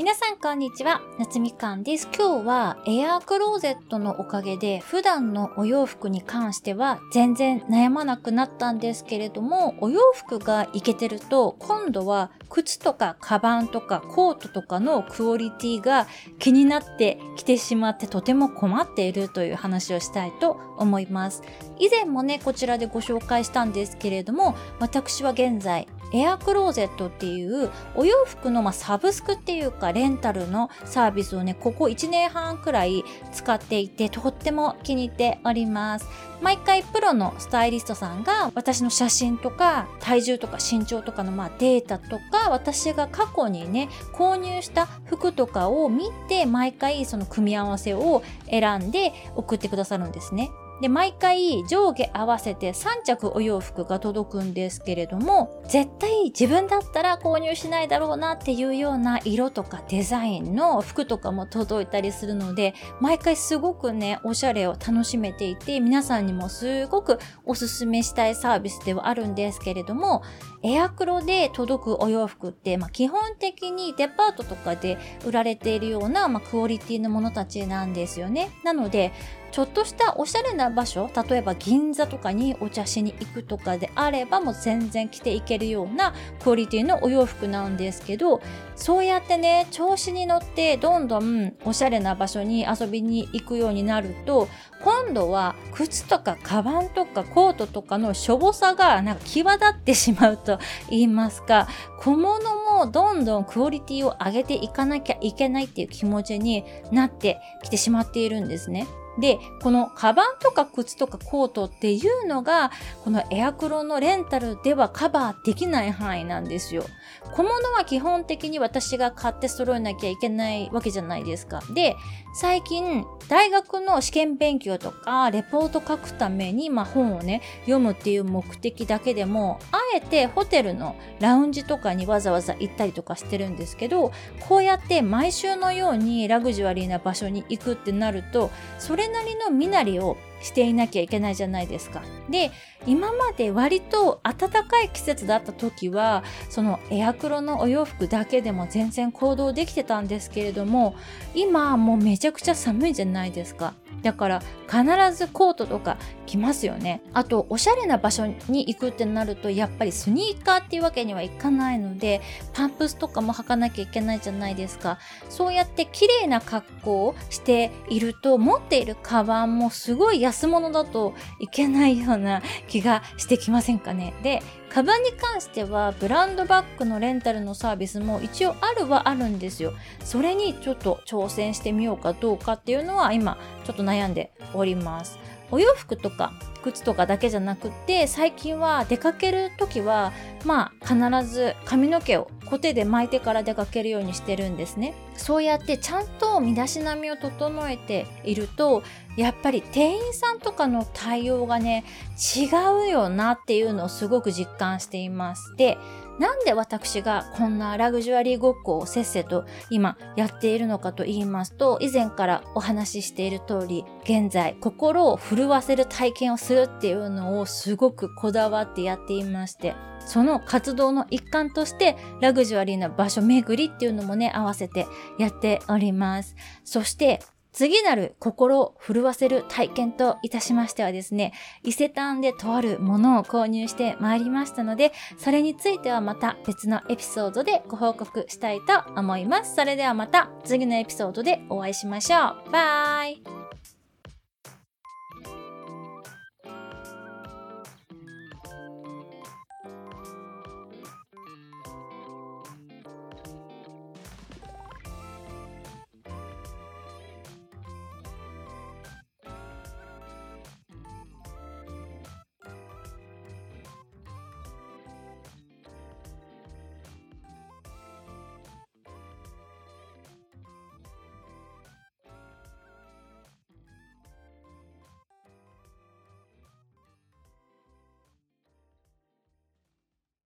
皆さんこんにちは、夏みかんです。今日はエアークローゼットのおかげで普段のお洋服に関しては全然悩まなくなったんですけれども、お洋服がいけてると今度は靴とかカバンとかコートとかのクオリティが気になってきてしまってとても困っているという話をしたいと思います。以前もね、こちらでご紹介したんですけれども、私は現在エアクローゼットっていうお洋服のまサブスクっていうかレンタルのサービスをね、ここ1年半くらい使っていてとっても気に入っております。毎回プロのスタイリストさんが私の写真とか体重とか身長とかのまあデータとか私が過去にね購入した服とかを見て毎回その組み合わせを選んで送ってくださるんですね。で、毎回上下合わせて3着お洋服が届くんですけれども、絶対自分だったら購入しないだろうなっていうような色とかデザインの服とかも届いたりするので、毎回すごくね、おしゃれを楽しめていて、皆さんにもすごくおすすめしたいサービスではあるんですけれども、エアクロで届くお洋服って、まあ、基本的にデパートとかで売られているような、まあ、クオリティのものたちなんですよね。なので、ちょっとしたおしゃれな場所例えば銀座とかにお茶しに行くとかであればもう全然着ていけるようなクオリティのお洋服なんですけどそうやってね調子に乗ってどんどんおしゃれな場所に遊びに行くようになると今度は靴とかカバンとかコートとかのしょぼさがなんか際立ってしまうと言いますか小物もどんどんクオリティを上げていかなきゃいけないっていう気持ちになってきてしまっているんですね。で、このカバンとか靴とかコートっていうのが、このエアクロのレンタルではカバーできない範囲なんですよ。小物は基本的に私が買って揃えなきゃいけないわけじゃないですか。で、最近、大学の試験勉強とか、レポート書くために、まあ、本をね、読むっていう目的だけでも、あえてホテルのラウンジとかにわざわざ行ったりとかしてるんですけど、こうやって毎週のようにラグジュアリーな場所に行くってなると、それなりの身なりをしていなきゃいけないじゃないですか。で、今まで割と暖かい季節だった時は、そのエアクロのお洋服だけでも全然行動できてたんですけれども、今もうめちゃくちゃ寒いじゃないですか。だから必ずコートとか着ますよね。あとおしゃれな場所に行くってなるとやっぱりスニーカーっていうわけにはいかないのでパンプスとかも履かなきゃいけないじゃないですか。そうやって綺麗な格好をしていると持っているカバンもすごい安物だといけないような気がしてきませんかね。で、カバンに関してはブランドバッグのレンタルのサービスも一応あるはあるんですよ。それにちょっと挑戦してみようかどうかっていうのは今ちょっと悩んでおります。お洋服とか靴とかだけじゃなくて最近は出かける時はまあ必ず髪の毛をコテで巻いてから出かけるようにしてるんですねそうやってちゃんと身だしなみを整えているとやっぱり店員さんとかの対応がね違うよなっていうのをすごく実感していますでなんで私がこんなラグジュアリーごっこをせっせと今やっているのかと言いますと、以前からお話ししている通り、現在心を震わせる体験をするっていうのをすごくこだわってやっていまして、その活動の一環としてラグジュアリーな場所巡りっていうのもね、合わせてやっております。そして次なる心を震わせる体験といたしましてはですね、伊勢丹でとあるものを購入してまいりましたので、それについてはまた別のエピソードでご報告したいと思います。それではまた次のエピソードでお会いしましょう。バイ